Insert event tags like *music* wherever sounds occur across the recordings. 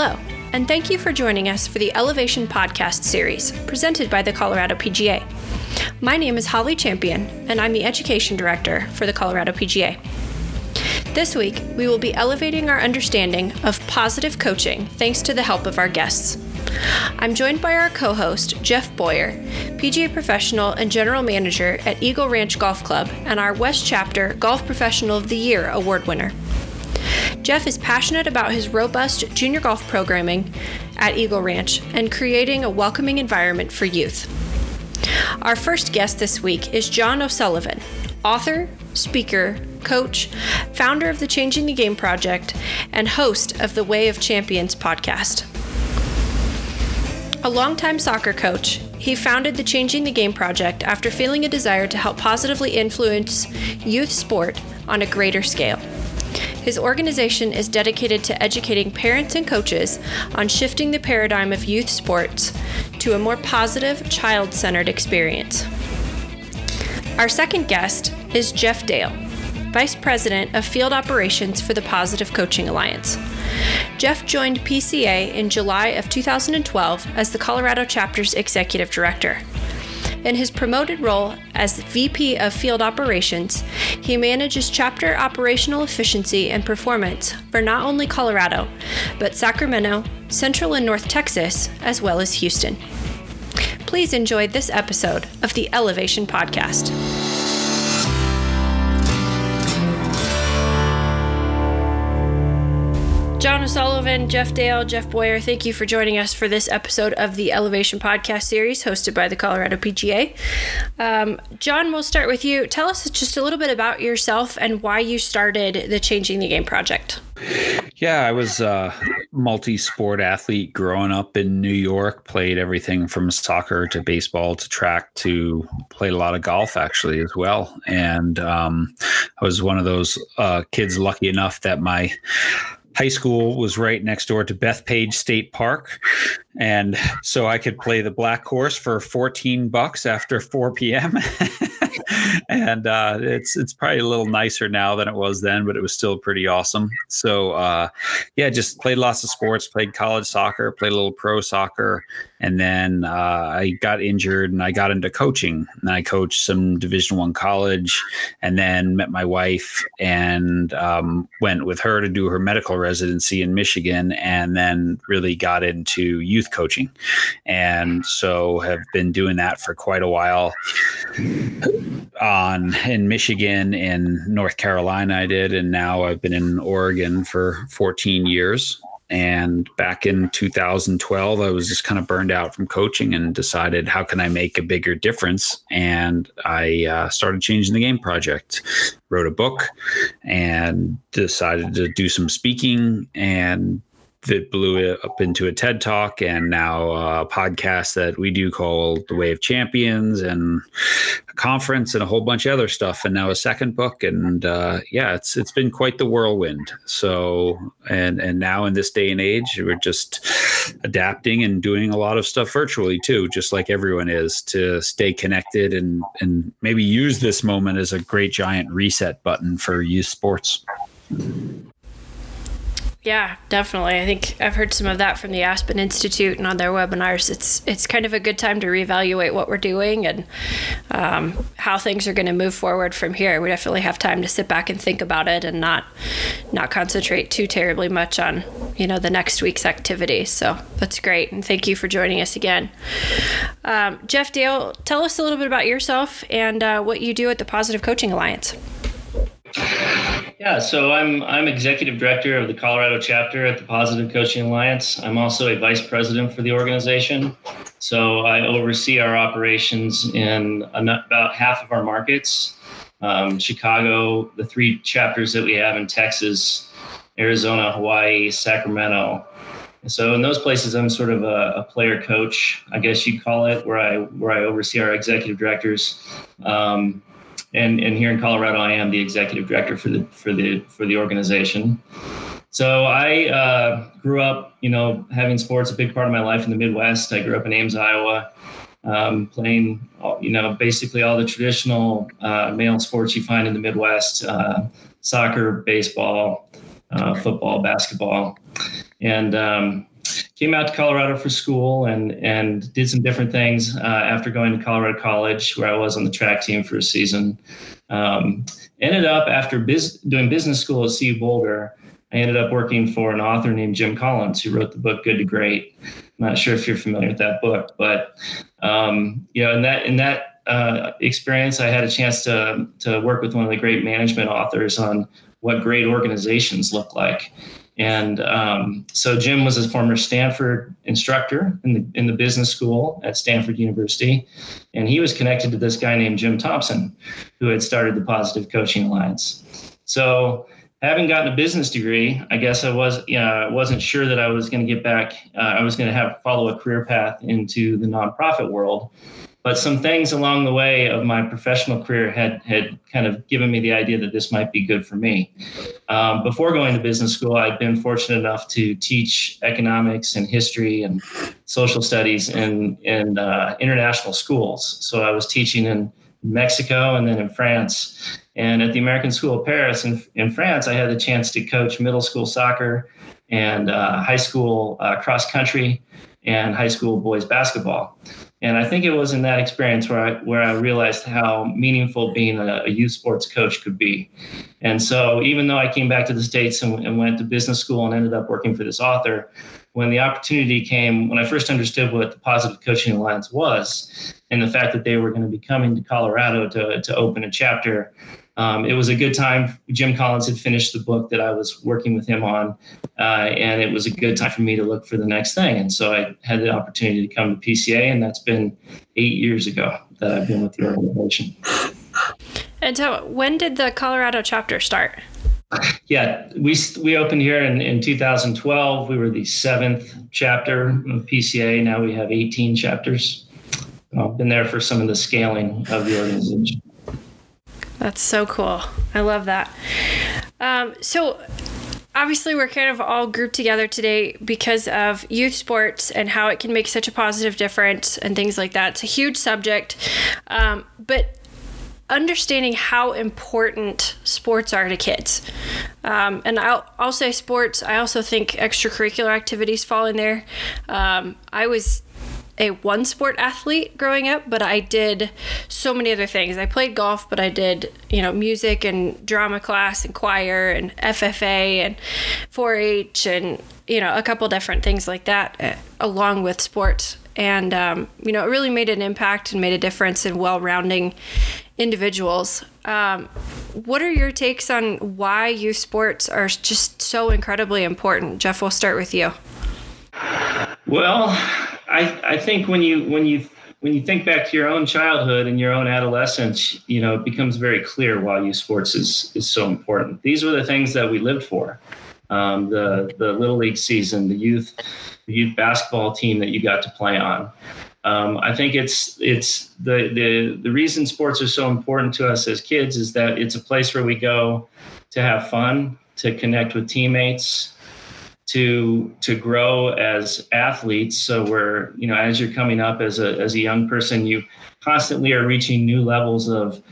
Hello, and thank you for joining us for the Elevation Podcast series presented by the Colorado PGA. My name is Holly Champion, and I'm the Education Director for the Colorado PGA. This week, we will be elevating our understanding of positive coaching thanks to the help of our guests. I'm joined by our co host, Jeff Boyer, PGA professional and general manager at Eagle Ranch Golf Club, and our West Chapter Golf Professional of the Year award winner. Jeff is passionate about his robust junior golf programming at Eagle Ranch and creating a welcoming environment for youth. Our first guest this week is John O'Sullivan, author, speaker, coach, founder of the Changing the Game Project, and host of the Way of Champions podcast. A longtime soccer coach, he founded the Changing the Game Project after feeling a desire to help positively influence youth sport on a greater scale. His organization is dedicated to educating parents and coaches on shifting the paradigm of youth sports to a more positive, child centered experience. Our second guest is Jeff Dale, Vice President of Field Operations for the Positive Coaching Alliance. Jeff joined PCA in July of 2012 as the Colorado chapter's executive director. In his promoted role as VP of Field Operations, he manages chapter operational efficiency and performance for not only Colorado, but Sacramento, Central and North Texas, as well as Houston. Please enjoy this episode of the Elevation Podcast. John O'Sullivan, Jeff Dale, Jeff Boyer, thank you for joining us for this episode of the Elevation Podcast series hosted by the Colorado PGA. Um, John, we'll start with you. Tell us just a little bit about yourself and why you started the Changing the Game project. Yeah, I was a multi sport athlete growing up in New York, played everything from soccer to baseball to track to played a lot of golf actually as well. And um, I was one of those uh, kids lucky enough that my high school was right next door to Bethpage State Park. And so I could play the Black course for 14 bucks after 4 p.m. *laughs* and uh, it's it's probably a little nicer now than it was then, but it was still pretty awesome. So uh, yeah, just played lots of sports, played college soccer, played a little pro soccer, and then uh, I got injured and I got into coaching. And I coached some Division One college, and then met my wife and um, went with her to do her medical residency in Michigan, and then really got into youth coaching, and so have been doing that for quite a while on in Michigan, in North Carolina, I did, and now I've been in Oregon for 14 years. And back in 2012, I was just kind of burned out from coaching and decided, how can I make a bigger difference? And I uh, started changing the game project, wrote a book, and decided to do some speaking and that blew it up into a TED talk and now a podcast that we do called The Way of Champions and a conference and a whole bunch of other stuff and now a second book. And uh, yeah it's it's been quite the whirlwind. So and and now in this day and age we're just adapting and doing a lot of stuff virtually too just like everyone is to stay connected and and maybe use this moment as a great giant reset button for youth sports yeah, definitely. I think I've heard some of that from the Aspen Institute and on their webinars. It's it's kind of a good time to reevaluate what we're doing and um, how things are going to move forward from here. We definitely have time to sit back and think about it and not not concentrate too terribly much on you know the next week's activity. So that's great, and thank you for joining us again. Um, Jeff Dale, tell us a little bit about yourself and uh, what you do at the Positive Coaching Alliance. Yeah, so I'm I'm executive director of the Colorado chapter at the Positive Coaching Alliance. I'm also a vice president for the organization. So I oversee our operations in about half of our markets: um, Chicago, the three chapters that we have in Texas, Arizona, Hawaii, Sacramento. so in those places, I'm sort of a, a, player coach, I guess you'd call it, where I where I oversee our executive directors. Um, and and here in Colorado, I am the executive director for the for the for the organization. So I uh, grew up, you know, having sports a big part of my life in the Midwest. I grew up in Ames, Iowa, um, playing, you know, basically all the traditional uh, male sports you find in the Midwest: uh, soccer, baseball, uh, football, basketball. and um, came out to Colorado for school and and did some different things uh, after going to Colorado College, where I was on the track team for a season. Um, ended up after biz- doing business school at CU Boulder. I ended up working for an author named Jim Collins, who wrote the book Good to Great. I'm not sure if you're familiar with that book, but um, you know, in that in that uh, experience, I had a chance to to work with one of the great management authors on what great organizations look like. And um, so Jim was a former Stanford instructor in the in the business school at Stanford University, and he was connected to this guy named Jim Thompson, who had started the Positive Coaching Alliance. So having gotten a business degree, I guess I was you know I wasn't sure that I was going to get back. Uh, I was going to have follow a career path into the nonprofit world, but some things along the way of my professional career had had kind of given me the idea that this might be good for me. Um, before going to business school, I'd been fortunate enough to teach economics and history and social studies in in uh, international schools. So I was teaching in Mexico and then in France. And at the American School of Paris in, in France, I had the chance to coach middle school soccer and uh, high school uh, cross country and high school boys basketball. And I think it was in that experience where I where I realized how meaningful being a, a youth sports coach could be. And so even though I came back to the States and, and went to business school and ended up working for this author, when the opportunity came, when I first understood what the Positive Coaching Alliance was, and the fact that they were going to be coming to Colorado to, to open a chapter, um, it was a good time. Jim Collins had finished the book that I was working with him on, uh, and it was a good time for me to look for the next thing. And so I had the opportunity to come to PCA, and that's been eight years ago that I've been with the organization. And so, when did the Colorado chapter start? Yeah, we we opened here in, in 2012. We were the seventh chapter of PCA. Now we have 18 chapters. I've been there for some of the scaling of the organization. That's so cool. I love that. Um, so, obviously, we're kind of all grouped together today because of youth sports and how it can make such a positive difference and things like that. It's a huge subject. Um, but understanding how important sports are to kids. Um, and I'll, I'll say sports, I also think extracurricular activities fall in there. Um, I was a one sport athlete growing up, but I did so many other things. I played golf, but I did, you know, music and drama class and choir and FFA and 4 H and, you know, a couple different things like that, uh, along with sports. And, um, you know, it really made an impact and made a difference in well rounding individuals. Um, what are your takes on why youth sports are just so incredibly important? Jeff, we'll start with you. Well, I, I think when you when you when you think back to your own childhood and your own adolescence, you know, it becomes very clear why youth sports is is so important. These were the things that we lived for. Um, the the little league season, the youth the youth basketball team that you got to play on. Um, I think it's it's the the the reason sports are so important to us as kids is that it's a place where we go to have fun, to connect with teammates, to to grow as athletes. So we're you know as you're coming up as a as a young person you constantly are reaching new levels of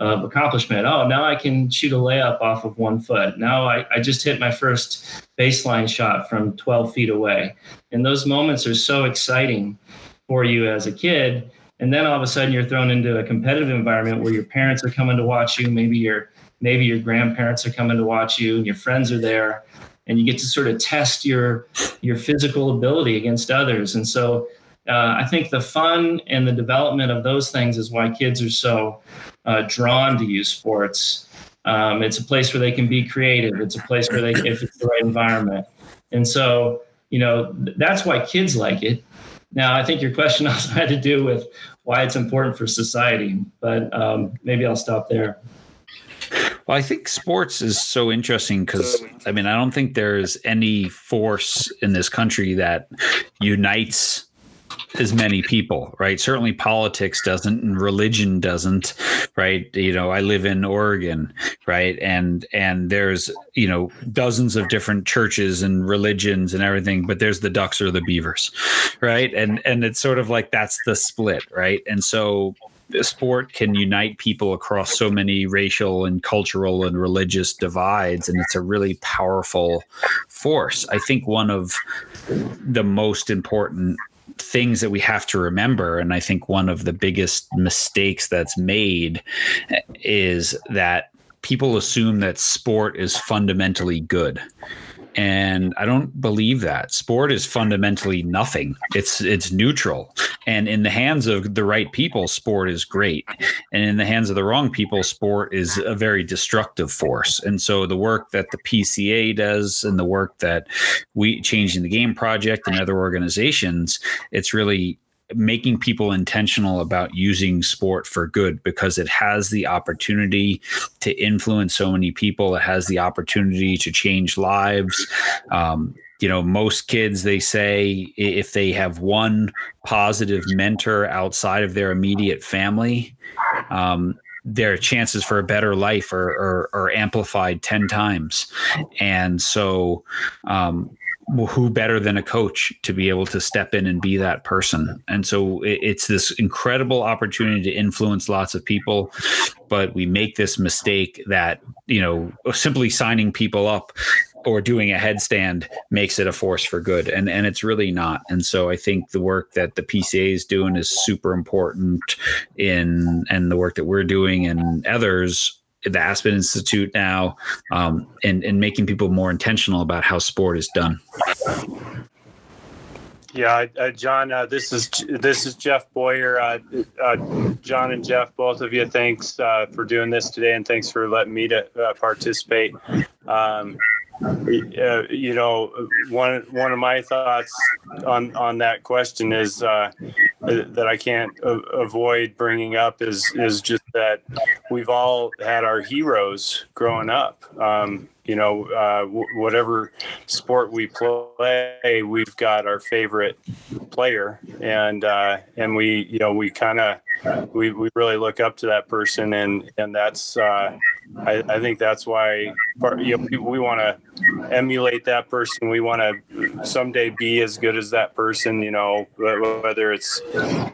of accomplishment. Oh now i can shoot a layup off of one foot. Now i, I just hit my first baseline shot from 12 feet away. And those moments are so exciting for you as a kid. And then all of a sudden you're thrown into a competitive environment where your parents are coming to watch you. Maybe your maybe your grandparents are coming to watch you and your friends are there and you get to sort of test your your physical ability against others. And so uh, I think the fun and the development of those things is why kids are so uh, drawn to youth sports. Um, it's a place where they can be creative. It's a place where they, if it's the right environment, and so you know that's why kids like it. Now, I think your question *laughs* also had to do with why it's important for society, but um, maybe I'll stop there. Well, I think sports is so interesting because I mean, I don't think there's any force in this country that unites as many people, right? Certainly politics doesn't and religion doesn't, right? You know, I live in Oregon, right? And and there's, you know, dozens of different churches and religions and everything, but there's the ducks or the beavers, right? And and it's sort of like that's the split, right? And so sport can unite people across so many racial and cultural and religious divides, and it's a really powerful force. I think one of the most important things that we have to remember and i think one of the biggest mistakes that's made is that people assume that sport is fundamentally good and I don't believe that. Sport is fundamentally nothing. It's it's neutral. And in the hands of the right people, sport is great. And in the hands of the wrong people, sport is a very destructive force. And so the work that the PCA does and the work that we changing the game project and other organizations, it's really making people intentional about using sport for good because it has the opportunity to influence so many people. It has the opportunity to change lives. Um, you know, most kids, they say if they have one positive mentor outside of their immediate family, um, their chances for a better life are, are, are amplified 10 times. And so, um, who better than a coach to be able to step in and be that person and so it's this incredible opportunity to influence lots of people but we make this mistake that you know simply signing people up or doing a headstand makes it a force for good and and it's really not and so i think the work that the pca is doing is super important in and the work that we're doing and others the Aspen Institute now, um, and and making people more intentional about how sport is done. Yeah, uh, John, uh, this is this is Jeff Boyer. Uh, uh John and Jeff, both of you, thanks uh, for doing this today, and thanks for letting me to uh, participate. Um, you know, one one of my thoughts on on that question is uh, that I can't a- avoid bringing up is is just that we've all had our heroes growing up. Um, you know, uh, w- whatever sport we play, we've got our favorite player, and uh, and we, you know, we kind of we, we really look up to that person, and and that's uh, I, I think that's why you know, we, want to emulate that person. We want to someday be as good as that person. You know, whether it's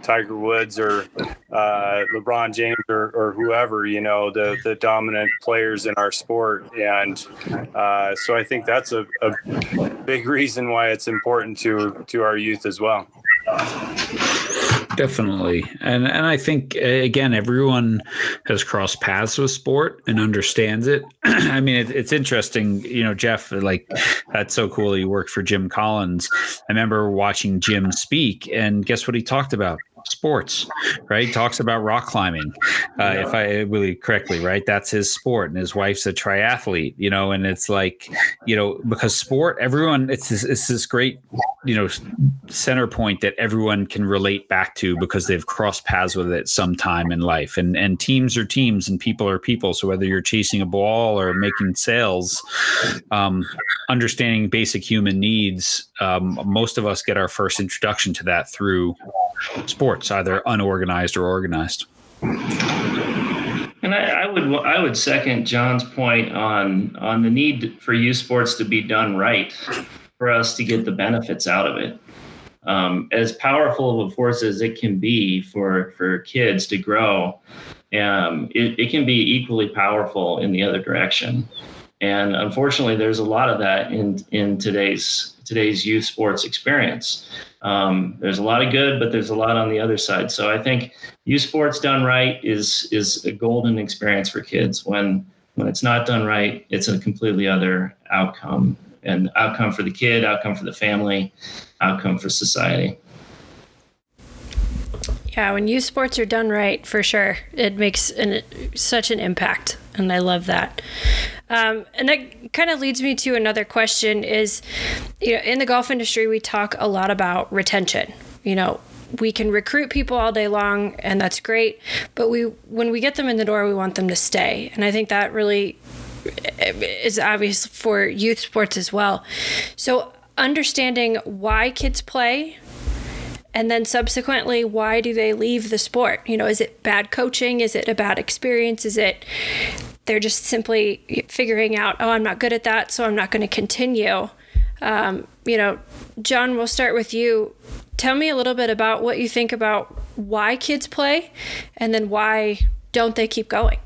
Tiger Woods or uh, LeBron James or, or whoever. You know, the the dominant players in our sport, and uh, so I think that's a, a big reason why it's important to to our youth as well. Definitely, and and I think eh, again, everyone has crossed paths with sport and understands it. *clears throat* I mean, it, it's interesting, you know, Jeff. Like, that's so cool. You worked for Jim Collins. I remember watching Jim speak, and guess what he talked about? Sports, right? He talks about rock climbing, uh, yeah. if I really correctly, right? That's his sport, and his wife's a triathlete, you know. And it's like, you know, because sport, everyone, it's this, it's this great, you know, center point that everyone can relate back to because they've crossed paths with it sometime in life. And and teams are teams, and people are people. So whether you're chasing a ball or making sales, um, understanding basic human needs, um, most of us get our first introduction to that through sports, either unorganized or organized. And I, I, would I would second John's point on on the need for youth sports to be done right for us to get the benefits out of it. Um, as powerful of a force as it can be for for kids to grow, um, it, it can be equally powerful in the other direction. And unfortunately, there's a lot of that in in today's today's youth sports experience. Um, there's a lot of good, but there's a lot on the other side. So I think youth sports done right is is a golden experience for kids. When when it's not done right, it's a completely other outcome and outcome for the kid, outcome for the family, outcome for society. Yeah, when youth sports are done right, for sure, it makes an, such an impact, and I love that. Um, and that kind of leads me to another question: Is you know, in the golf industry, we talk a lot about retention. You know, we can recruit people all day long, and that's great. But we, when we get them in the door, we want them to stay, and I think that really is obvious for youth sports as well. So understanding why kids play and then subsequently why do they leave the sport? You know is it bad coaching? Is it a bad experience? Is it they're just simply figuring out oh i'm not good at that so i'm not going to continue. Um, you know john we'll start with you. Tell me a little bit about what you think about why kids play and then why don't they keep going?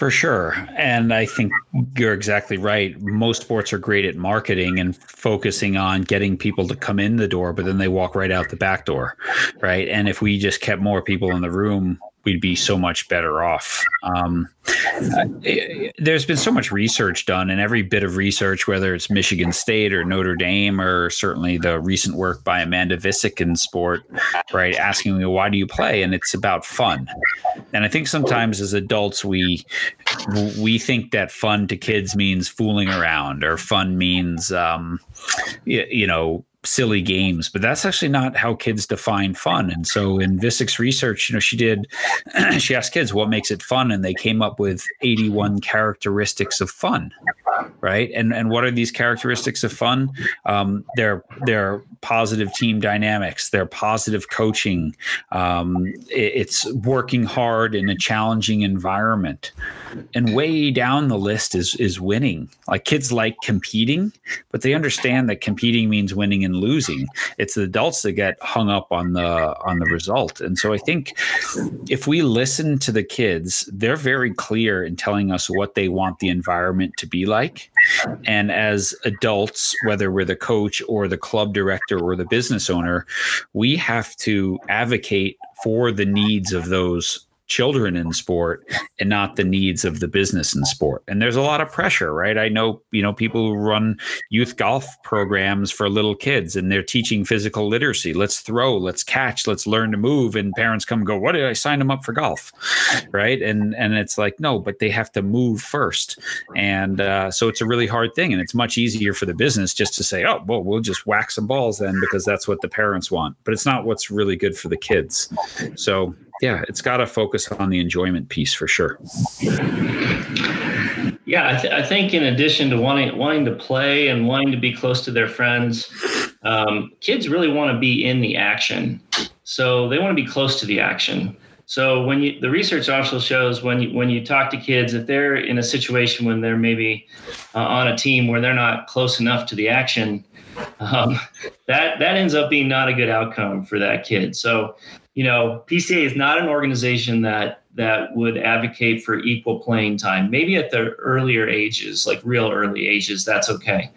For sure. And I think you're exactly right. Most sports are great at marketing and focusing on getting people to come in the door, but then they walk right out the back door. Right. And if we just kept more people in the room, we'd be so much better off. Um, there's been so much research done, and every bit of research, whether it's Michigan State or Notre Dame, or certainly the recent work by Amanda Visek in sport, right, asking me why do you play, and it's about fun. And I think sometimes as adults we we think that fun to kids means fooling around, or fun means um, you, you know silly games, but that's actually not how kids define fun. And so in Visek's research, you know, she did, *clears throat* she asked kids what makes it fun, and they came up with 81 characteristics of fun right? And and what are these characteristics of fun? Um, they're they're positive team dynamics. They're positive coaching. Um, it, it's working hard in a challenging environment. And way down the list is is winning. Like kids like competing, but they understand that competing means winning and losing. It's the adults that get hung up on the on the result. And so I think if we listen to the kids, they're very clear in telling us what they want the environment to be like like. And as adults, whether we're the coach or the club director or the business owner, we have to advocate for the needs of those children in sport and not the needs of the business in sport. And there's a lot of pressure, right? I know, you know, people who run youth golf programs for little kids and they're teaching physical literacy. Let's throw, let's catch, let's learn to move. And parents come and go, what did I sign them up for golf? Right. And, and it's like, no, but they have to move first. And uh, so it's a really hard thing. And it's much easier for the business just to say, oh, well, we'll just whack some balls then because that's what the parents want. But it's not what's really good for the kids. So yeah, it's got to focus on the enjoyment piece for sure. Yeah, I, th- I, think in addition to wanting wanting to play and wanting to be close to their friends, um, kids really want to be in the action. So they want to be close to the action. So when you the research also shows when you when you talk to kids, if they're in a situation when they're maybe uh, on a team where they're not close enough to the action, *laughs* um, that that ends up being not a good outcome for that kid. So you know, PCA is not an organization that that would advocate for equal playing time. Maybe at the earlier ages, like real early ages, that's okay.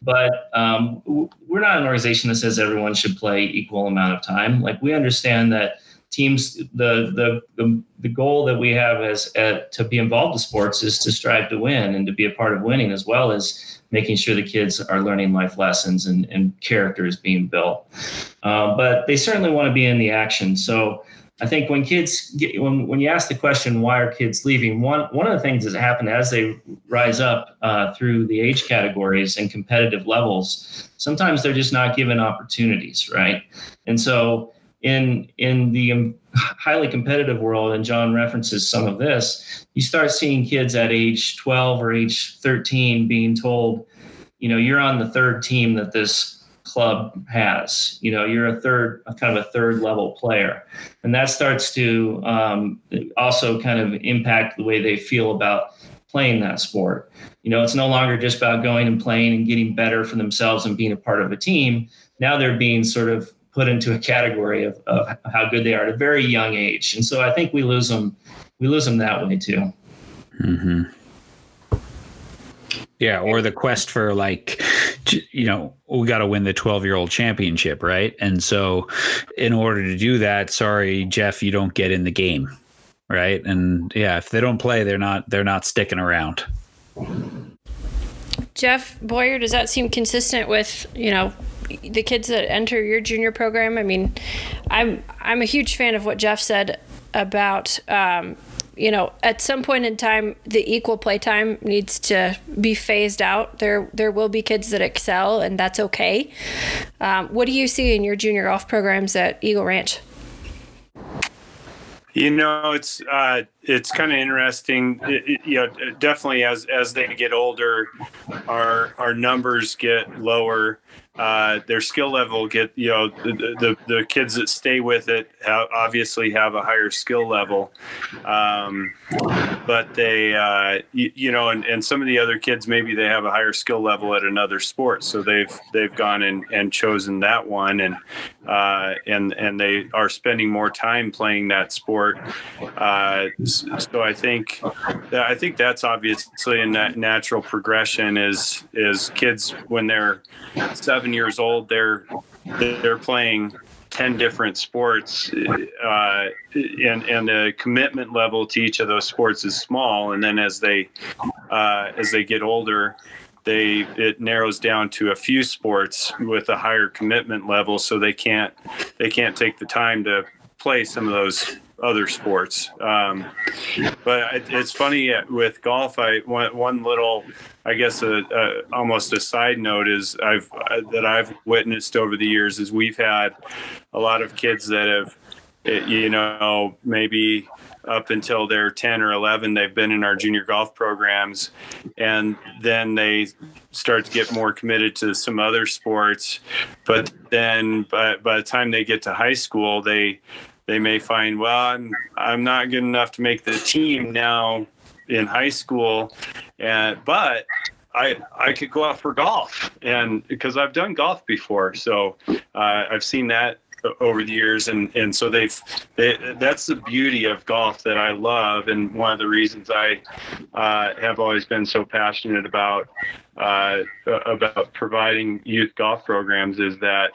But um, we're not an organization that says everyone should play equal amount of time. Like we understand that teams, the the the, the goal that we have as to be involved in sports is to strive to win and to be a part of winning as well as making sure the kids are learning life lessons and, and characters being built. Uh, but they certainly want to be in the action. So I think when kids get, when when you ask the question why are kids leaving, one one of the things that happen as they rise up uh, through the age categories and competitive levels, sometimes they're just not given opportunities, right? And so in in the *laughs* highly competitive world, and John references some of this, you start seeing kids at age 12 or age 13 being told, you know, you're on the third team that this club has. You know, you're a third, kind of a third level player, and that starts to um, also kind of impact the way they feel about playing that sport. You know, it's no longer just about going and playing and getting better for themselves and being a part of a team. Now they're being sort of put into a category of, of how good they are at a very young age. And so I think we lose them, we lose them that way too. Mm-hmm. Yeah, or the quest for like, you know, we got to win the 12 year old championship, right? And so, in order to do that, sorry, Jeff, you don't get in the game, right? And yeah, if they don't play, they're not they're not sticking around. Jeff Boyer, does that seem consistent with you know the kids that enter your junior program. I mean, I'm I'm a huge fan of what Jeff said about um, you know at some point in time the equal play time needs to be phased out. There there will be kids that excel and that's okay. Um, what do you see in your junior golf programs at Eagle Ranch? You know, it's uh, it's kind of interesting. It, it, you know, definitely as as they get older, our our numbers get lower uh, their skill level get you know the, the, the kids that stay with it have, obviously have a higher skill level. Um, but they uh, you, you, know and, and some of the other kids maybe they have a higher skill level at another sport. So they've they've gone and, and chosen that one. And uh, and and they are spending more time playing that sport. Uh, so I think I think that's obviously a natural progression is is kids when they're seven years old, they're they're playing 10 different sports uh, and, and the commitment level to each of those sports is small. And then as they uh, as they get older they it narrows down to a few sports with a higher commitment level so they can't they can't take the time to play some of those other sports. Um, but it, it's funny with golf. I one, one little, I guess, a, a, almost a side note is I've that I've witnessed over the years is we've had a lot of kids that have, eh, you know, maybe up until they're 10 or 11 they've been in our junior golf programs and then they start to get more committed to some other sports but then by, by the time they get to high school they they may find, well, I'm, I'm not good enough to make the team now in high school, and but I I could go out for golf, and because I've done golf before, so uh, I've seen that over the years, and and so they've they, that's the beauty of golf that I love, and one of the reasons I uh, have always been so passionate about uh, about providing youth golf programs is that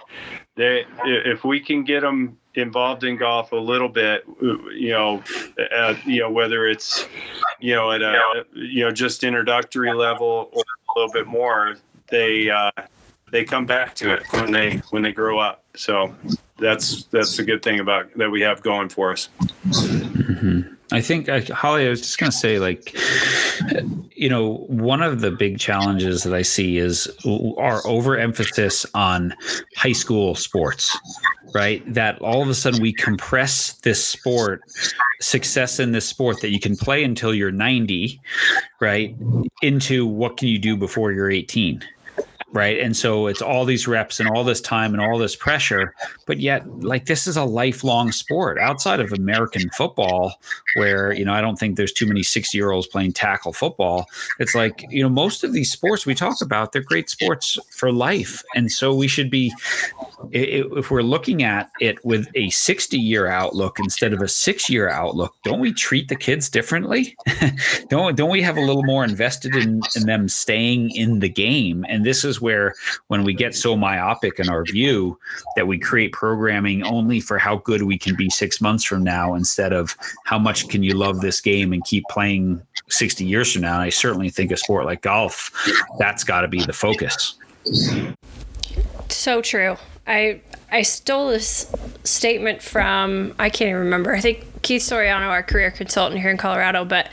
they if we can get them involved in golf a little bit, you know, at, you know whether it's you know at a you know just introductory level or a little bit more, they uh, they come back to it when they when they grow up. So that's that's the good thing about that we have going for us. Mm-hmm. I think uh, Holly, I was just going to say, like, you know, one of the big challenges that I see is our overemphasis on high school sports, right? That all of a sudden we compress this sport, success in this sport that you can play until you're 90, right, into what can you do before you're 18 right? And so it's all these reps and all this time and all this pressure but yet like this is a lifelong sport outside of american football where you know i don't think there's too many 60 year olds playing tackle football. It's like you know most of these sports we talk about they're great sports for life. And so we should be if we're looking at it with a 60 year outlook instead of a 6 year outlook don't we treat the kids differently? *laughs* Don't don't we have a little more invested in, in them staying in the game? And this is where when we get so myopic in our view that we create programming only for how good we can be six months from now instead of how much can you love this game and keep playing 60 years from now. And I certainly think a sport like golf, that's got to be the focus. So true. I I stole this statement from I can't even remember. I think Keith Soriano, our career consultant here in Colorado, but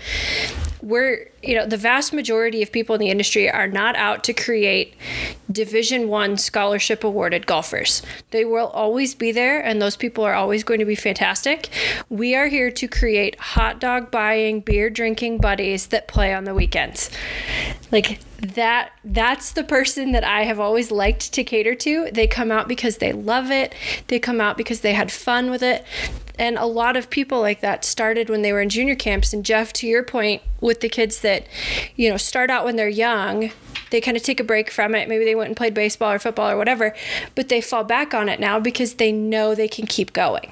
we're you know the vast majority of people in the industry are not out to create division one scholarship awarded golfers. They will always be there and those people are always going to be fantastic. We are here to create hot dog buying beer drinking buddies that play on the weekends. Like that that's the person that I have always liked to cater to. They come out because they love it. They come out because they had fun with it. And a lot of people like that started when they were in junior camps and Jeff to your point with the kids that you know start out when they're young they kind of take a break from it. Maybe they went and played baseball or football or whatever, but they fall back on it now because they know they can keep going.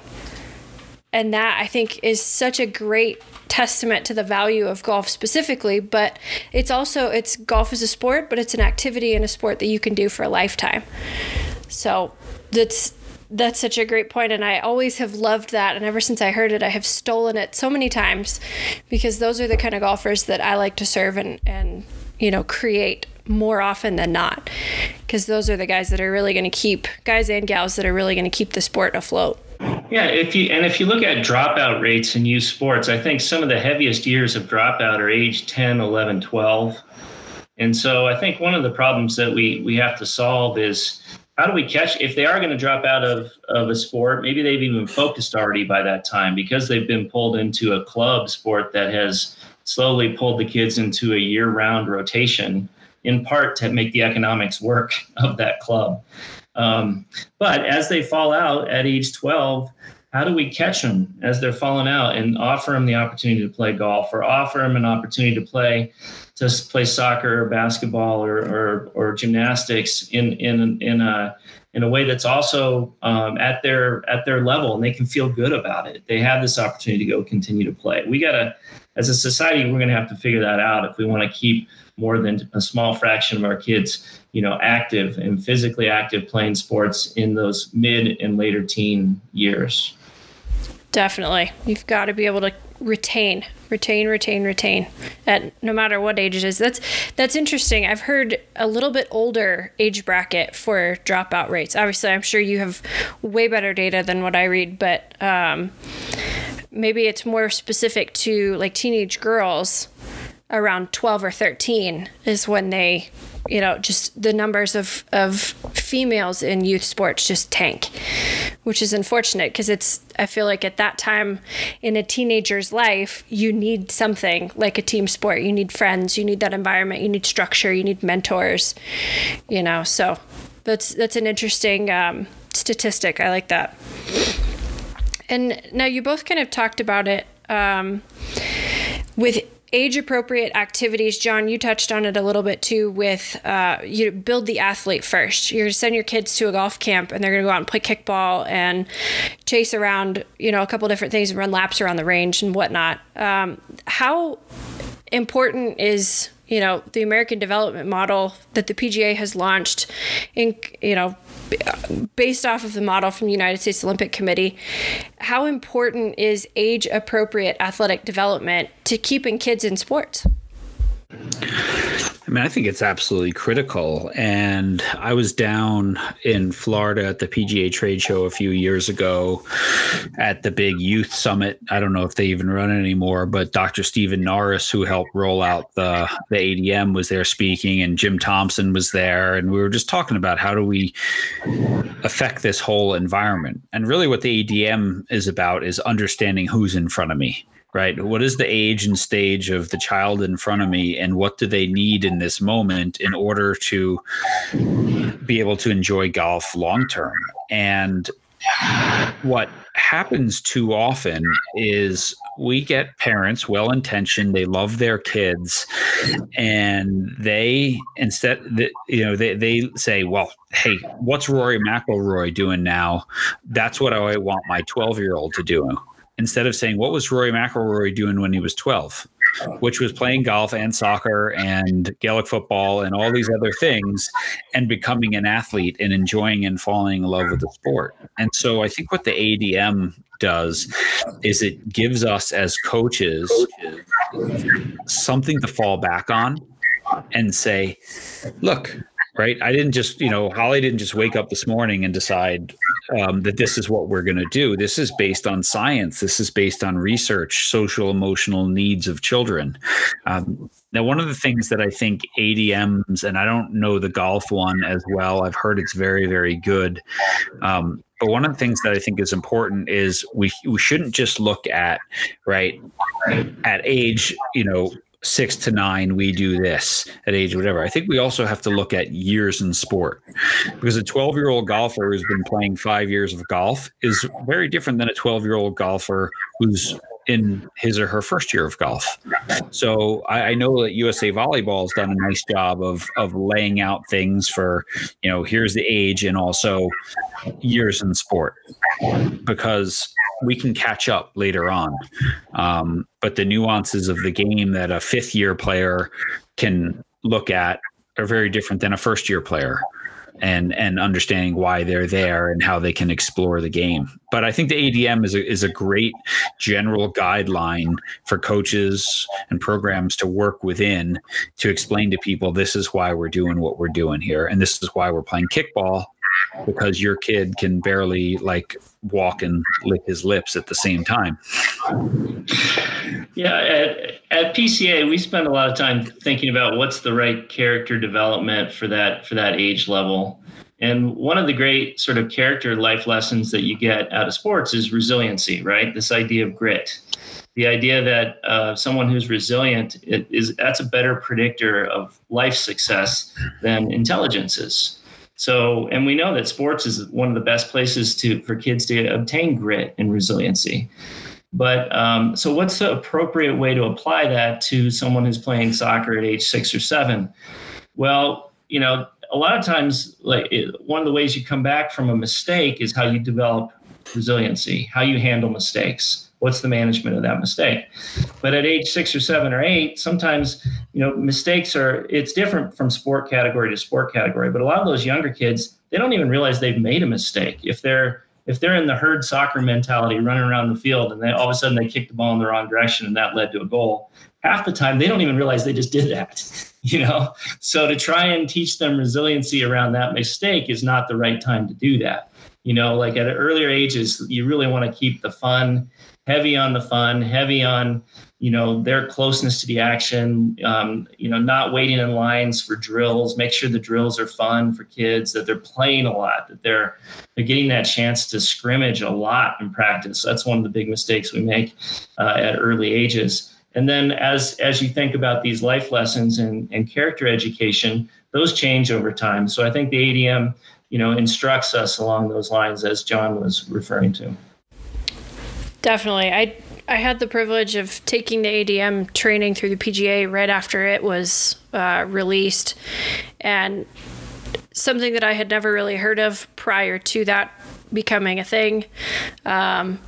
And that I think is such a great testament to the value of golf specifically but it's also it's golf is a sport but it's an activity and a sport that you can do for a lifetime. So that's that's such a great point and i always have loved that and ever since i heard it i have stolen it so many times because those are the kind of golfers that i like to serve and and you know create more often than not because those are the guys that are really going to keep guys and gals that are really going to keep the sport afloat yeah, if you and if you look at dropout rates in youth sports, I think some of the heaviest years of dropout are age 10, 11, 12. And so I think one of the problems that we we have to solve is how do we catch if they are going to drop out of, of a sport, maybe they've even focused already by that time because they've been pulled into a club sport that has slowly pulled the kids into a year-round rotation in part to make the economics work *laughs* of that club. Um, but as they fall out at age 12, how do we catch them as they're falling out and offer them the opportunity to play golf or offer them an opportunity to play to play soccer or basketball or, or, or gymnastics in, in, in a in a way that's also um, at their at their level and they can feel good about it. They have this opportunity to go continue to play. We got to as a society we're to have to figure that out if we want to keep more than a small fraction of our kids you know active and physically active playing sports in those mid and later teen years. Definitely. You've got to be able to retain retain retain retain at no matter what age it is. That's that's interesting. I've heard a little bit older age bracket for dropout rates. Obviously i'm sure you have way better data than what i read but um, maybe it's more specific to like teenage girls around 12 or 13 is when they you know just the numbers of of females in youth sports just tank which is unfortunate because it's i feel like at that time in a teenager's life you need something like a team sport. You need friends you need that environment you need structure you need mentors you know so that's that's an interesting um, statistic. I like that. And now you both kind of talked about it um, with age appropriate activities john you touched on it a little bit too with uh, you build the athlete first. You're to send your kids to a golf camp and they're going to go out and play kickball and chase around you know a couple different things and run laps around the range and whatnot. Um, how important is you know the American development model that the PGA has launched in you know based off of the model from the United States Olympic Committee how important is age appropriate athletic development to keeping kids in sports I mean, I think it's absolutely critical. And I was down in Florida at the PGA trade show a few years ago at the big youth summit. I don't know if they even run it anymore, but Dr. Stephen Norris, who helped roll out the, the ADM, was there speaking, and Jim Thompson was there. And we were just talking about how do we affect this whole environment. And really, what the ADM is about is understanding who's in front of me right? What is the age and stage of the child in front of me, and what do they need in this moment in order to be able to enjoy golf long term? And what happens too often is we get parents well intentioned they love their kids and they instead you know they, they say well hey what's rory mcilroy doing now that's what i want my 12 year old to do instead of saying what was Rory McIlroy doing when he was 12, which was playing golf and soccer and Gaelic football and all these other things, and becoming an athlete and enjoying and falling in love with the sport. And so I think what the ADM does is it gives us as coaches something to fall back on and say, look, right? I didn't just, you know, Holly didn't just wake up this morning and decide um, that this is what we're going to do. This is based on science. This is based on research, social emotional needs of children. Um, now, one of the things that I think ADMs, and I don't know the golf one as well, I've heard it's very, very good. Um, but one of the things that I think is important is we we shouldn't just look at right at age, you know, six to nine, we do this at age whatever. I think we also have to look at years in sport because a 12 year old golfer who's been playing five years of golf is very different than a 12 year old golfer who's in his or her first year of golf. So I, I, know that USA Volleyball has done a nice job of of laying out things for, you know, here's the age and also years in sport because we can catch up later on. Um, but the nuances of the game that a fifth year player can look at are very different than a first year player and and understanding why they're there and how they can explore the game. But I think the ADM is a, is a great general guideline for coaches and programs to work within to explain to people this is why we're doing what we're doing here and this is why we're playing kickball because your kid can barely like walk and lick his lips at the same time. Yeah, at, at PCA we spend a lot of time thinking about what's the right character development for that for that age level. And one of the great sort of character life lessons that you get out of sports is resiliency, right? This idea of grit. the idea that uh, someone who's resilient is that's a better predictor of life success than intelligence is. So, and we know that sports is one of the best places to for kids to obtain grit and resiliency. But um, so, what's the appropriate way to apply that to someone who's playing soccer at age six or seven? Well, you know, a lot of times, like it, one of the ways you come back from a mistake is how you develop resiliency, how you handle mistakes. What's the management of that mistake? But at age six or seven or eight, sometimes you know mistakes are. It's different from sport category to sport category. But a lot of those younger kids, they don't even realize they've made a mistake. If they're if they're in the herd soccer mentality, running around the field, and they all of a sudden they kick the ball in the wrong direction, and that led to a goal, half the time they don't even realize they just did that. *laughs* You know, so to try and teach them resiliency around that mistake is not the right time to do that. You know, like at earlier ages, you really want to keep the fun heavy on the fun, heavy on you know their closeness to the action um, you know not waiting in lines for drills. Make sure the drills are fun for kids that they're playing a lot that they're they're getting that chance to scrimmage a lot in practice. That's one of the big mistakes we make uh, at early ages. And then as as you think about these life lessons and, and character education those change over time. So i think the adm you know instructs us along those lines as john was referring to definitely i I had the privilege of taking the ADM training through the PGA right after it was uh, released, and something that I had never really heard of prior to that becoming a thing. Um,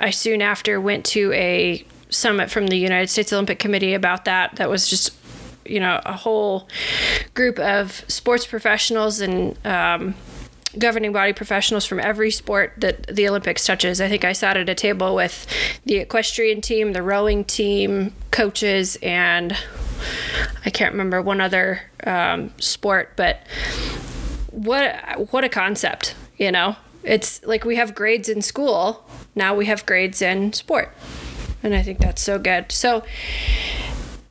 I soon after went to a summit from the United States Olympic Committee about that. That was just, you know, a whole group of sports professionals and um, governing body professionals from every sport that the Olympics touches. I think I sat at a table with the equestrian team, the rowing team, coaches, and I can't remember one other um, sport, but what what a concept, you know? It's like we have grades in school, now we have grades in sport. And I think that's so good. So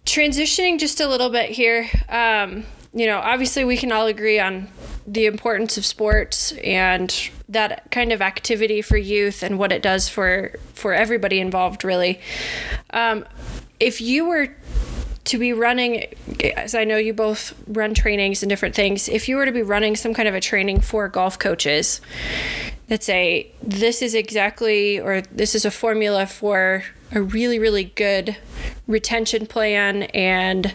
transitioning just a little bit here, um, you know, obviously we can all agree on the importance of sports and that kind of activity for youth and what it does for for everybody involved really. Um, if you were to be running as i know you both run trainings and different things if you were to be running some kind of a training for golf coaches that say this is exactly or this is a formula for a really really good retention plan and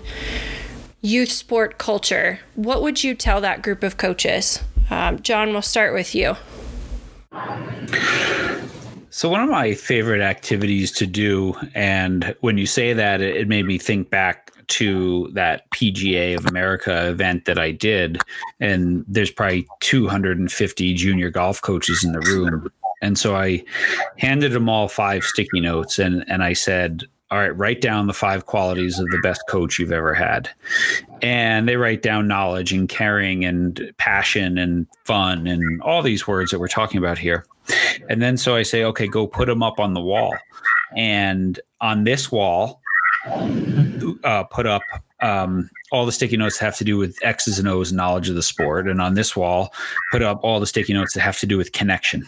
youth sport culture, what would you tell that group of coaches? Um, John, we'll start with you. So, one of my favorite activities to do, and when you say that, it, made me think back to that PGA of America event that I did. And there's probably 250 junior golf coaches in the room. And so I handed them all five sticky notes and, and I said, all right, write down the five qualities of the best coach you've ever had. And they write down knowledge and caring and passion and fun and all these words that we're talking about here. And then so I say, okay, go put them up on the wall. And on this wall, uh, put up um, all the sticky notes have to do with X's and O's and knowledge of the sport. And on this wall, put up all the sticky notes that have to do with connection.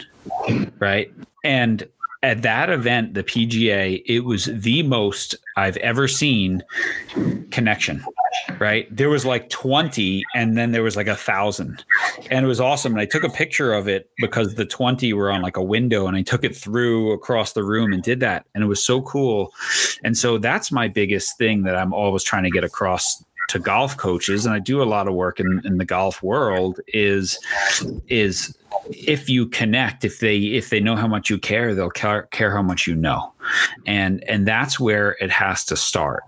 Right. And at that event, the PGA, it was the most I've ever seen connection. Right. There was like 20 and then there was like a thousand. And it was awesome. And I took a picture of it because the 20 were on like a window and I took it through across the room and did that. And it was so cool. And so that's my biggest thing that I'm always trying to get across to golf coaches and I do a lot of work in, in the golf world is is if you connect if they if they know how much you care they'll care, care how much you know. And and that's where it has to start.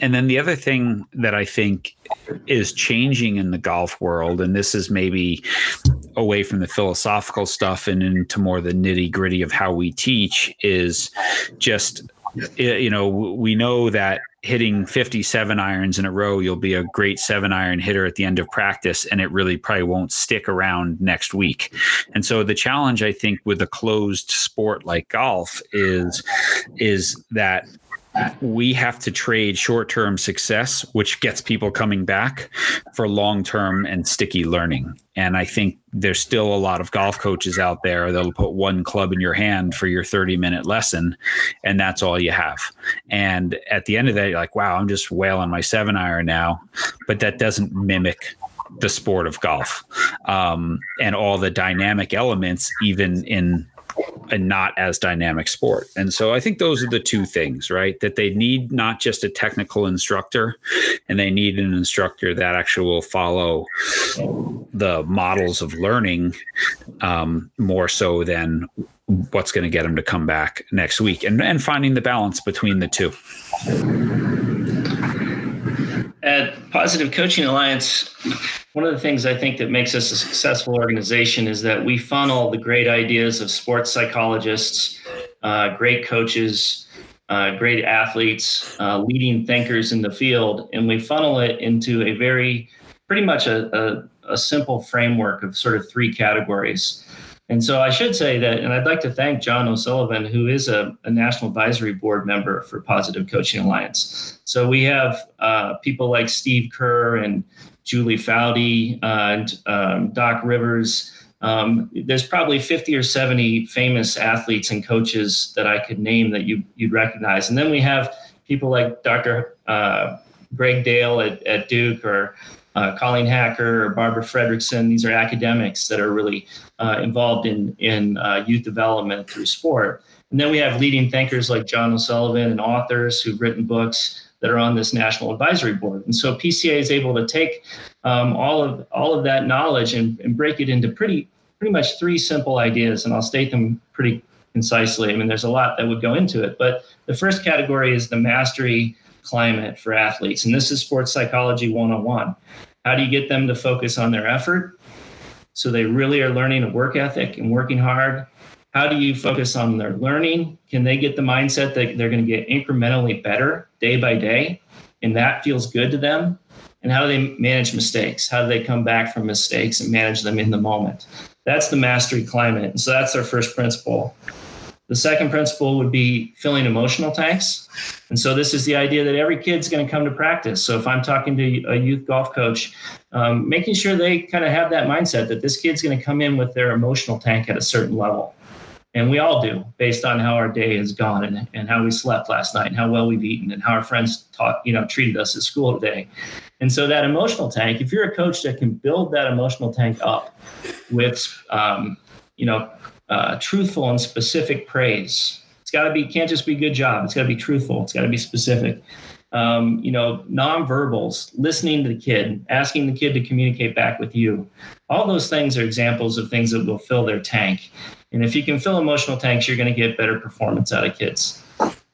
And then the other thing that i think is changing in the golf world and this is maybe away from the philosophical stuff and into more the nitty gritty of how we teach is just you know we know that hitting 57 irons in a row, you'll be a great seven iron hitter at the end of practice, and it really probably won't stick around next week. And so the challenge, I think, with a closed sport like golf is is that we have to trade short term success, which gets people coming back, for long term and sticky learning. And I think there's still a lot of golf coaches out there that'll put one club in your hand for your 30 minute lesson, and that's all you have. And at the end of that, you're like, wow, I'm just wailing my seven iron now. But that doesn't mimic the sport of golf um, and all the dynamic elements, even in a not as dynamic sport. And so I think those are the two things, right? That they need not just a technical instructor and they need an instructor that actually will follow the models of learning um, more so than what's going to get them to come back next week and, and finding the balance between the two. Positive Coaching Alliance, one of the things I think that makes us a successful organization is that we funnel the great ideas of sports psychologists, uh, great coaches, uh, great athletes, uh, leading thinkers in the field, and we funnel it into a very, pretty much a, a, a simple framework of sort of three categories. And so I should say that, and I'd like to thank John O'Sullivan, who is a, a National Advisory Board member for Positive Coaching Alliance. So we have uh, people like Steve Kerr and Julie Foudy uh, and um, Doc Rivers. Um, there's probably 50 or 70 famous athletes and coaches that I could name that you, you'd recognize. And then we have people like Dr. Uh, Greg Dale at, at Duke or uh, Colleen Hacker or Barbara Fredrickson. These are academics that are really uh, involved in, in uh, youth development through sport. And then we have leading thinkers like John O'Sullivan and authors who've written books that are on this national advisory board. And so PCA is able to take um, all of all of that knowledge and, and break it into pretty pretty much three simple ideas. And I'll state them pretty concisely. I mean, there's a lot that would go into it, but the first category is the mastery climate for athletes. And this is sports psychology 101. How do you get them to focus on their effort? So they really are learning a work ethic and working hard. How do you focus on their learning? Can they get the mindset that they're going to get incrementally better day by day? And that feels good to them. And how do they manage mistakes? How do they come back from mistakes and manage them in the moment? That's the mastery climate. And so that's our first principle. The second principle would be filling emotional tanks. And so this is the idea that every kid's going to come to practice. So if I'm talking to a youth golf coach, um, making sure they kind of have that mindset that this kid's going to come in with their emotional tank at a certain level. And we all do based on how our day has gone and, and how we slept last night and how well we've eaten and how our friends taught, you know, treated us at school today. And so that emotional tank, if you're a coach that can build that emotional tank up with, um, you know, uh, truthful and specific praise. It's got to be can't just be good job. It's got to be truthful. It's got to be specific. Um, you know, nonverbals, listening to the kid, asking the kid to communicate back with you. All those things are examples of things that will fill their tank. And if you can fill emotional tanks, you're going to get better performance out of kids.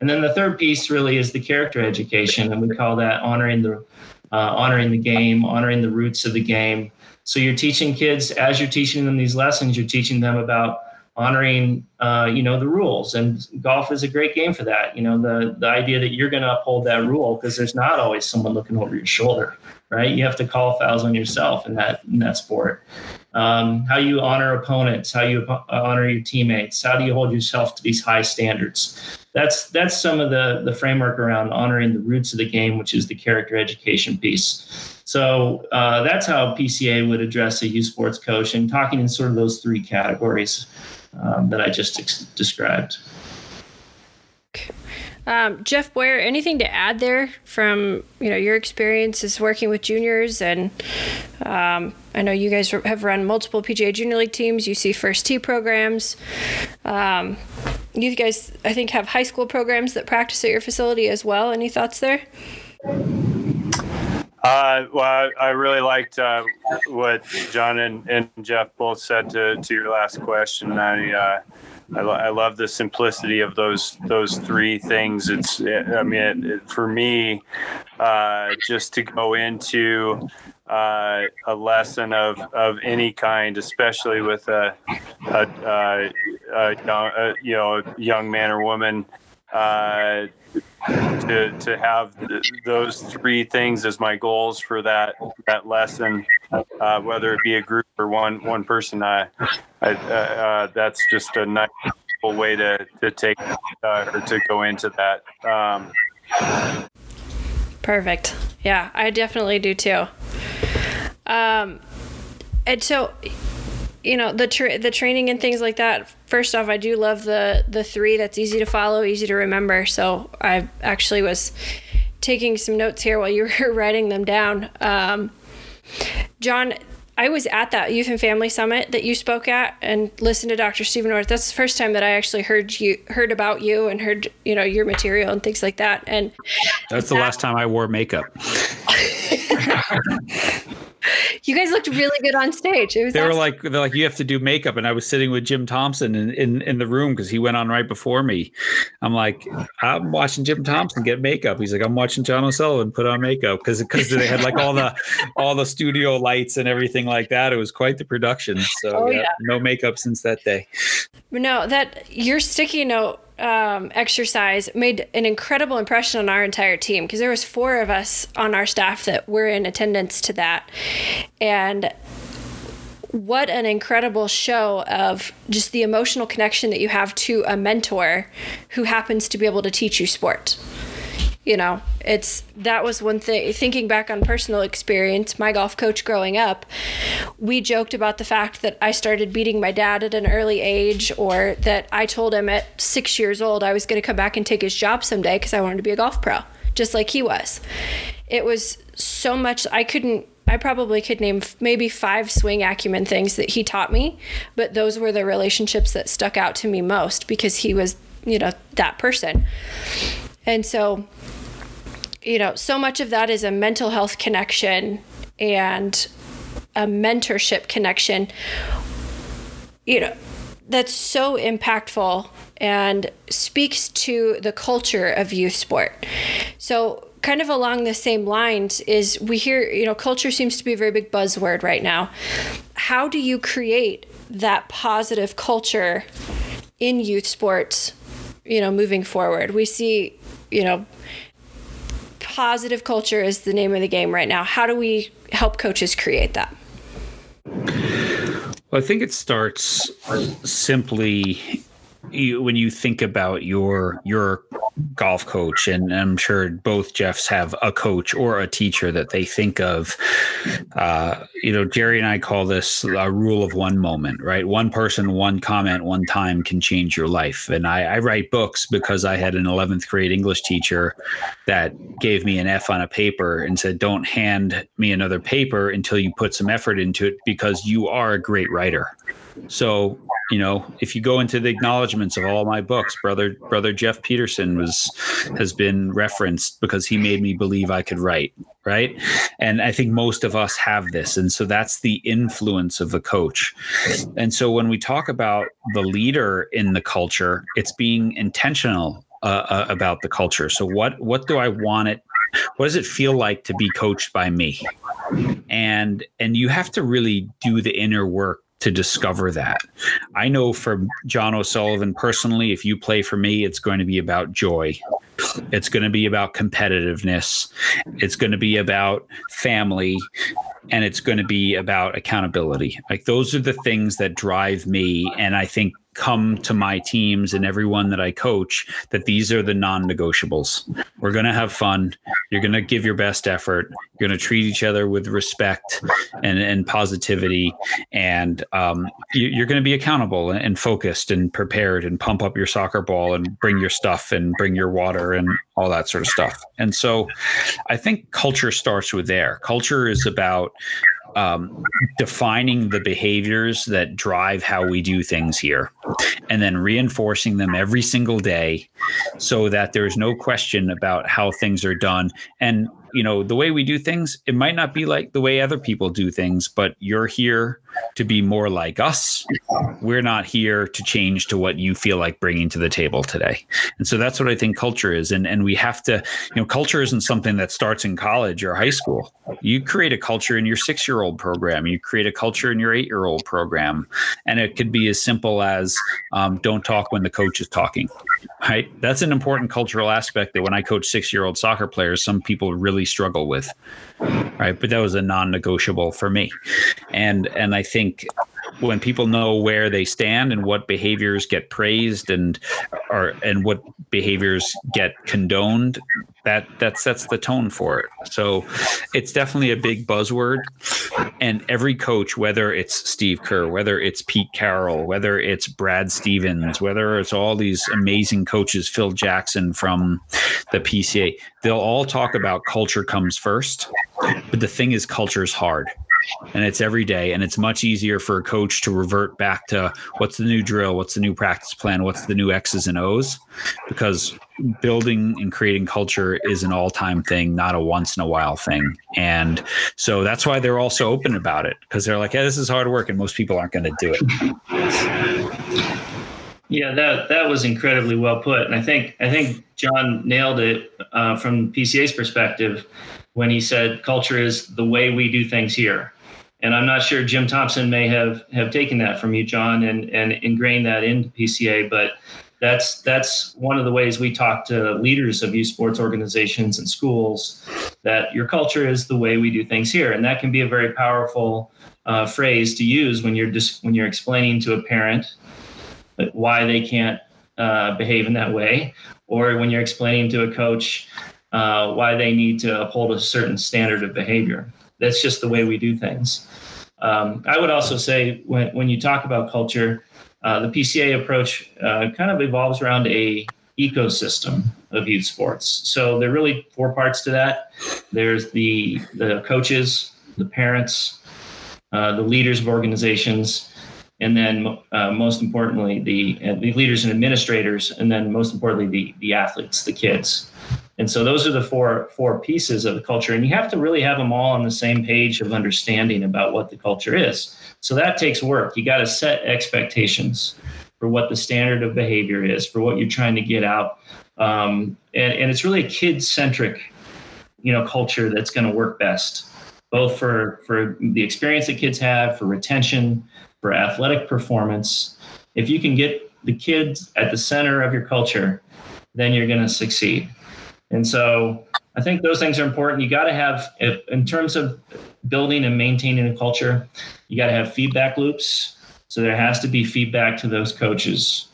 And then the third piece really is the character education, and we call that honoring the uh, honoring the game, honoring the roots of the game. So you're teaching kids as you're teaching them these lessons, you're teaching them about honoring uh, you know the rules. And golf is a great game for that. You know the the idea that you're going to uphold that rule because there's not always someone looking over your shoulder right? You have to call fouls on yourself in that in that sport. Um, how you honor opponents how you honor your teammates how do you hold yourself to these high standards? That's that's some of the the framework around honoring the roots of the game which is the character education piece. So uh, that's how PCA would address a youth sports coach and talking in sort of those three categories um, that I just ex- described. Um, Jeff Boyer, anything to add there from you know your experiences working with juniors and um, I know you guys have run multiple PGA Junior League teams. You see first tee programs. Um, you guys, I think, have high school programs that practice at your facility as well. Any thoughts there? Uh, well, I really liked uh, what John and, and, Jeff both said to, to your last question. I, uh, I, lo- I, love the simplicity of those those three things. It's I mean, it, it, for me, uh, just to go into uh, a lesson of, of any kind, especially with a, a, a, a you know young man or woman uh, to to have th- those three things as my goals for that that lesson, uh, whether it be a group or one one person. I, I uh, uh, that's just a nice way to to take uh, or to go into that. Um, Perfect. Yeah, I definitely do too. Um, and so, you know, the tra- the training and things like that. First off, I do love the the three. That's easy to follow, easy to remember. So I actually was taking some notes here while you *laughs* were writing them down. Um, John, I was at that youth and family summit that you spoke at and listened to Dr. Stephen North. That's the first time that I actually heard you heard about you and heard you know your material and things like that. And that's the that, last time I wore makeup. *laughs* you guys looked really good on stage. they awesome. were like, they're like, you have to do makeup, and I was sitting with Jim Thompson in in, in the room because he went on right before me. I'm like, I'm watching Jim Thompson get makeup. He's like, I'm watching John O'Sullivan put on makeup because because they had like all the all the studio lights and everything like that. It was quite the production. So oh, yeah, yeah. no makeup since that day. No, that your sticky note um, exercise made an incredible impression on our entire team because there was four of us on our staff that were in attendance to that. And what an incredible show of just the emotional connection that you have to a mentor who happens to be able to teach you sport you know it's that was one thing thinking back on personal experience my golf coach growing up we joked about the fact that i started beating my dad at an early age or that i told him at six years old i was going to come back and take his job someday because i wanted to be a golf pro just like he was it was so much i couldn't I probably could name maybe five swing acumen things that he taught me, but those were the relationships that stuck out to me most because he was, you know, that person. And so you know, so much of that is a mental health connection and a mentorship connection. You know, that's so impactful and speaks to the culture of youth sport. So, kind of along the same lines is we hear, you know, culture seems to be a very big buzzword right now. How do you create that positive culture in youth sports, you know, moving forward? We see, you know, positive culture is the name of the game right now. How do we help coaches create that? Well, I think it starts simply you, when you think about your your golf coach, and I'm sure both Jeffs have a coach or a teacher that they think of. Uh, you know, Jerry and I call this a rule of one moment, right? One person, one comment, one time can change your life. And I, I write books because I had an 11th grade English teacher that gave me an F on a paper and said, "Don't hand me another paper until you put some effort into it because you are a great writer." So, you know, if you go into the acknowledgments of all my books, brother brother Jeff Peterson was has been referenced because he made me believe I could write, right? And I think most of us have this, and so that's the influence of the coach. And so when we talk about the leader in the culture, it's being intentional uh, uh, about the culture. So what what do I want it what does it feel like to be coached by me and and you have to really do the inner work to discover that. I know for John O'Sullivan personally, if you play for me, it's going to be about joy. It's going to be about competitiveness. It's going to be about family and it's going to be about accountability. Like those are the things that drive me and I think come to my teams and everyone that I coach that these are the non-negotiables. We're going to have fun. You're going to give your best effort. You're going to treat each other with respect and, and positivity, and um, you, are going to be accountable and focused and prepared and pump up your soccer ball and bring your stuff and bring your water and all that sort of stuff. And so, I think culture starts with there. Culture is about um, defining the behaviors that drive how we do things here and then reinforcing them every single day so that there's no question about how things are done. And you know the way we do things it might not be like the way other people do things but you're here to be more like us. We're not here to change to what you feel like bringing to the table today. And so that's what i think culture is. And and we have to you know culture isn't something that starts in college or high school. You create a culture in your 6 year old program. You create a culture in your 8 year old program. And it could be as simple as um, don't talk when the coach is talking right? That's an important cultural aspect that when i coach 6 year old soccer players some people really really struggle with right? But that was a non-negotiable for me. And and i think when people know where they stand and what behaviors get praised and are and what behaviors get condoned that that sets the tone for it. So it's definitely a big buzzword. And every coach, whether it's Steve Kerr, whether it's Pete Carroll, whether it's Brad Stevens, whether it's all these amazing coaches, Phil Jackson from the PCA, they'll all talk about culture comes first. But the thing is, culture is hard and it's every day and it's much easier for a coach to revert back to what's the new drill what's the new practice plan what's the new x's and o's because building and creating culture is an all-time thing not a once in a while thing. And so that's why they're also open about it because they're like yeah this is hard work and most people aren't going to do it. Yeah, that that was incredibly well put, and I think I think John nailed it uh, from PCA's perspective when he said culture is the way we do things here. And I'm not sure Jim Thompson may have have taken that from you, John, and and ingrained that into PCA. But that's that's one of the ways we talk to leaders of youth sports organizations and schools that your culture is the way we do things here, and that can be a very powerful uh, phrase to use when you're just when you're explaining to a parent why they can't uh, behave in that way, or when you're explaining to a coach uh, why they need to uphold a certain standard of behavior. That's just the way we do things. Um, I would also say when, when you talk about culture, uh, the PCA approach uh, kind of evolves around a ecosystem of youth sports. So there are really four parts to that. There's the the coaches, the parents, uh, the leaders of organizations, and then uh, most importantly the, uh, the leaders and administrators, and then most importantly the the athletes, the kids. And so those are the four four pieces of the culture, and you have to really have them all on the same page of understanding about what the culture is. So that takes work. You got to set expectations for what the standard of behavior is, for what you're trying to get out, um, and, and it's really a kid centric, you know, culture that's going to work best, both for for the experience that kids have, for retention, for athletic performance. If you can get the kids at the center of your culture, then you're going to succeed. And so I think those things are important. You got to have, in terms of building and maintaining a culture, you got to have feedback loops. So there has to be feedback to those coaches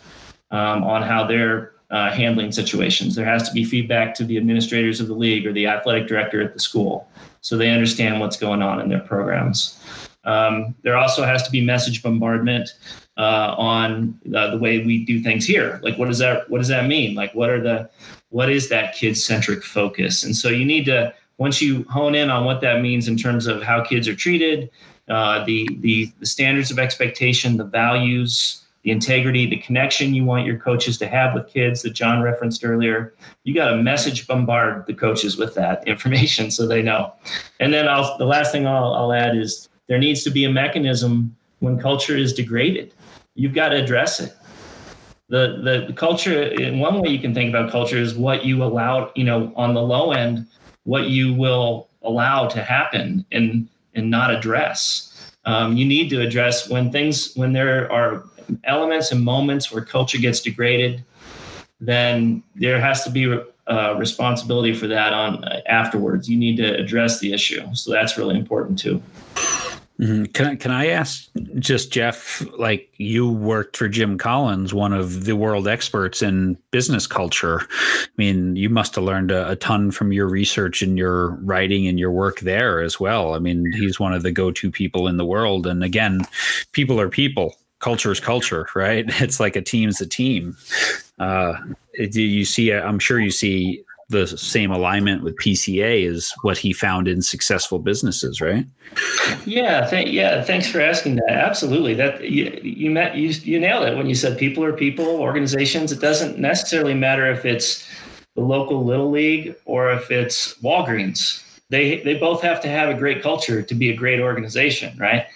um, on how they're uh, handling situations. There has to be feedback to the administrators of the league or the athletic director at the school so they understand what's going on in their programs. Um, there also has to be message bombardment uh, on uh, the way we do things here. Like, what does that what does that mean? Like, what are the what is that kid centric focus? And so you need to once you hone in on what that means in terms of how kids are treated, uh, the, the the standards of expectation, the values, the integrity, the connection you want your coaches to have with kids that John referenced earlier. You got to message bombard the coaches with that *laughs* information so they know. And then I'll, the last thing I'll, I'll add is there needs to be a mechanism when culture is degraded. You've got to address it. The, the the culture one way you can think about culture is what you allow you know on the low end what you will allow to happen and and not address. Um, you need to address when things when there are elements and moments where culture gets degraded then there has to be uh, responsibility for that on uh, afterwards. You need to address the issue. So that's really important too Mm-hmm. Can I, can I ask just Jeff? Like you worked for Jim Collins, one of the world experts in business culture. I mean, you must have learned a, a, ton from your research and your writing and your work there as well. I mean, he's one of the go-to people in the world. And again, people are people. Culture is culture, *laughs* right? It's like a team's a team. Uh, you see, I'm sure you see the same alignment with PCA is what he found in successful businesses, right? Yeah, th- yeah. Thanks for asking that. Absolutely, that you you met you you nailed it when you said people are people, organizations. It doesn't necessarily matter if it's the local little league or if it's Walgreens. They they both have to have a great culture to be a great organization, right?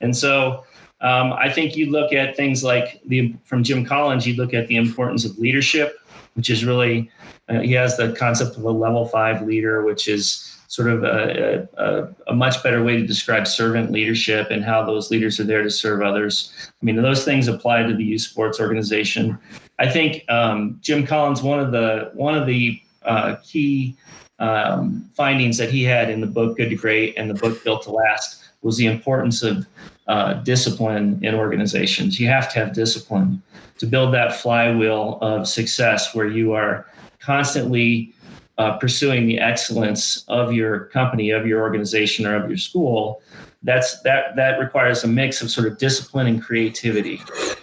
And so. Um, I think you look at things like the from Jim Collins. You look at the importance of leadership, which is really uh, he has the concept of a level five leader, which is sort of a, a, a, much better way to describe servant leadership and how those leaders are there to serve others. I mean, those things apply to the youth sports organization. I think um, Jim Collins, one of the one of the uh, key um, findings that he had in the book Good to Great and the book Built to Last was the importance of uh, discipline in organizations. You have to have discipline to build that flywheel of success where you are constantly uh, pursuing the excellence of your company, of your organization, or of your school, that's that that requires a mix of sort of discipline and creativity.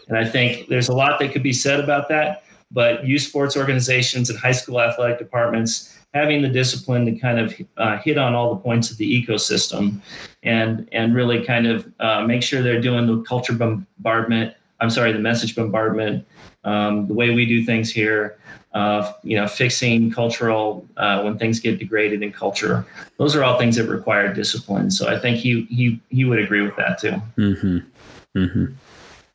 And I think there's a lot that could be said about that. But youth sports organizations and high school athletic departments having the discipline to kind of uh, hit on all the points of the ecosystem and and really kind of uh, make sure they're doing the culture bombardment i'm sorry the message bombardment um, the way we do things here uh, you know fixing cultural uh, when things get degraded in culture those are all things that require discipline so i think he he he would agree with that too mm-hmm. Mm-hmm.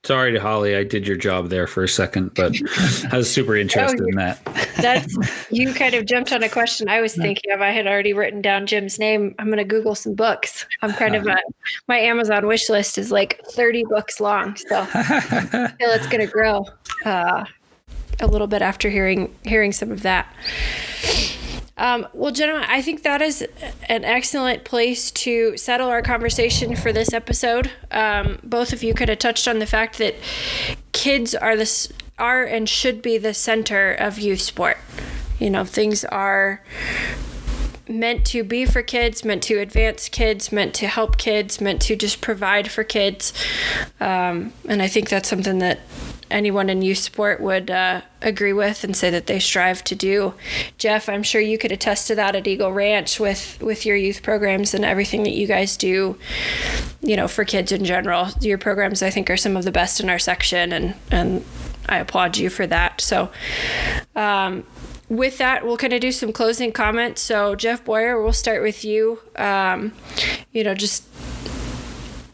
Sorry to Holly, I did your job there for a second, but I was super *laughs* interested oh, in that. *laughs* That's you kind of jumped on a question I was thinking of. I had already written down Jim's name. I'm going to Google some books. I'm kind of a, my Amazon wish list is like 30 books long, so *laughs* I it's going to grow uh, a little bit after hearing hearing some of that. Um, well, gentlemen, I think that is an excellent place to settle our conversation for this episode. Um, both of you could have touched on the fact that kids are this are and should be the center of youth sport. You know, things are meant to be for kids, meant to advance kids, meant to help kids, meant to just provide for kids. Um, and I think that's something that anyone in youth sport would uh, agree with and say that they strive to do. Jeff, I'm sure you could attest to that at Eagle Ranch with with your youth programs and everything that you guys do. You know, for kids in general, your programs I think are some of the best in our section, and and I applaud you for that. So. Um, with that, we'll kind of do some closing comments. So, Jeff Boyer, we'll start with you. Um, you know, just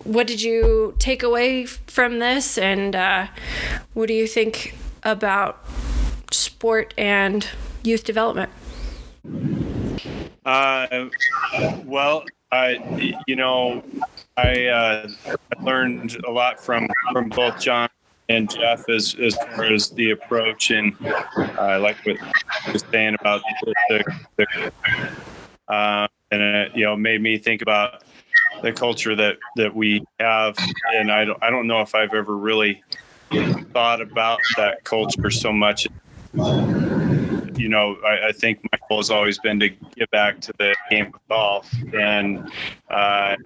what did you take away from this, and uh, what do you think about sport and youth development? Uh, well, I, you know, I, uh, I learned a lot from from both John and Jeff as as far as the approach, and I like what you're saying about the, the, the uh, and it, you know made me think about the culture that that we have. And i don't, I don't know if i've ever really thought about that culture so much. You know I, I, think my goal has always been to get back to the game of golf. And uh,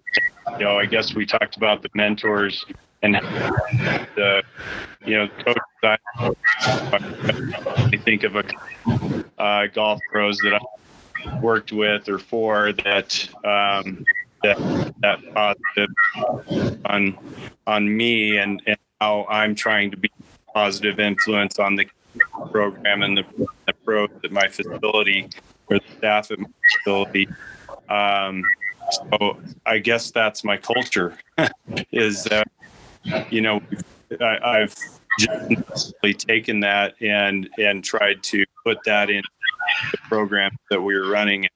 you know i guess we talked about the mentors and the you know coaches I, I think of a uh, golf pros that I worked with or for that um, that that positive on on me and, and how I'm trying to be positive influence on the program and the, pros at my facility or the staff at my facility. Um, so I guess that's my culture *laughs* is uh, you know I, have just taken that and and tried to put that in the program that we were running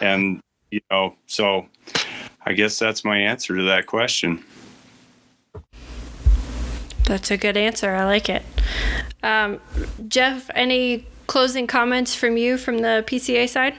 and you know so I guess that's my answer to that question. That's a good answer. I like it. Um, Jeff, any closing comments from you from the PCA side?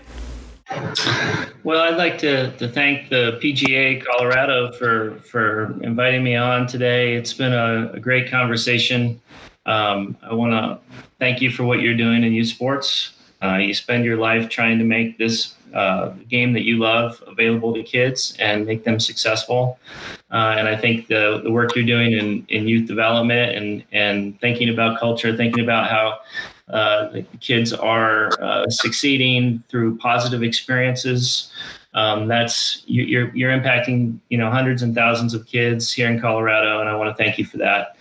Well, I'd like to, to thank the PGA Colorado for, for inviting me on today. It's been a, a great conversation. Um, I want to thank you for what you're doing in youth sports. Uh, you spend your life trying to make this uh, game that you love available to kids and make them successful. Uh, and I think the, the work you're doing in, in youth development and, and thinking about culture, thinking about how uh, kids are uh, succeeding through positive experiences. Um, that's you, you're you're impacting you know hundreds and thousands of kids here in Colorado, and I want to thank you for that.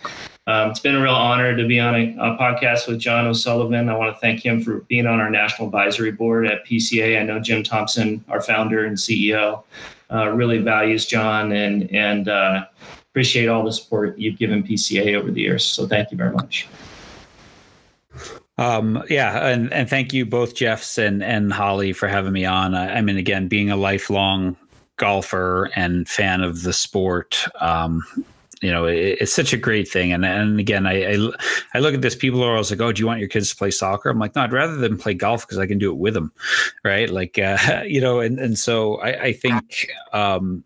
Um, it's been a real honor to be on a, a, podcast with John O'Sullivan. I want to thank him for being on our national advisory board at PCA. I know Jim Thompson, our founder and CEO, uh, really values John and and uh, appreciate all the support you've given PCA over the years. So thank you very much. Um, yeah, and, and thank you both Jeffs and, and Holly for having me on. I, I mean, again, being a lifelong golfer and fan of the sport, um, you know, it, it's such a great thing. And and again, I, I, I look at this. People are always like, "Oh, do you want your kids to play soccer?" I'm like, no, I'd rather than play golf because I can do it with them, right? Like, uh, *laughs* you know, and and so I, I think. Um,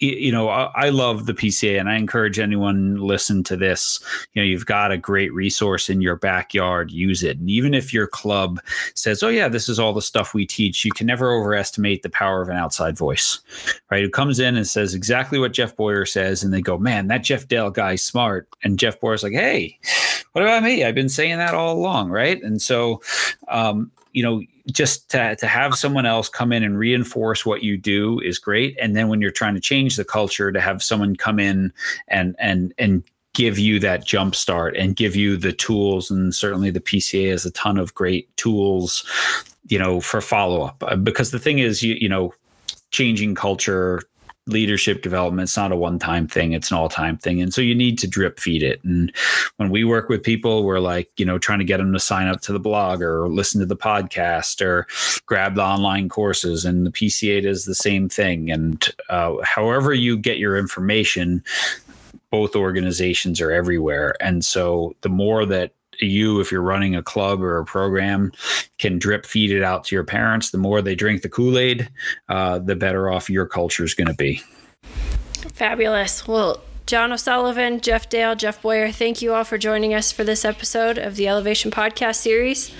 you know, I love the PCA and I encourage anyone listen to this. You know, you've got a great resource in your backyard, use it. And even if your club says, oh, yeah, this is all the stuff we teach, you can never overestimate the power of an outside voice, right? Who comes in and says exactly what Jeff Boyer says. And they go, man, that Jeff Dale guy's smart. And Jeff Boyer's like, hey, what about me? I've been saying that all along, right? And so, um, you know, just to, to have someone else come in and reinforce what you do is great. And then when you're trying to change the culture, to have someone come in and and and give you that jump start and give you the tools and certainly the PCA has a ton of great tools you know for follow up uh, because the thing is you you know changing culture leadership development it's not a one time thing it's an all time thing. And so you need to drip feed it. And when we work with people we're like you know trying to get them to sign up to the blog or listen to the podcast or grab the online courses. And the pca does the same thing. And uh, however you get your information both organizations are everywhere. And so the more that you, if you're running a club or a program, can drip feed it out to your parents. The more they drink the Kool Aid, uh, the better off your culture is going to be. Fabulous. Well, John O'Sullivan, Jeff Dale, Jeff Boyer, thank you all for joining us for this episode of the Elevation Podcast Series.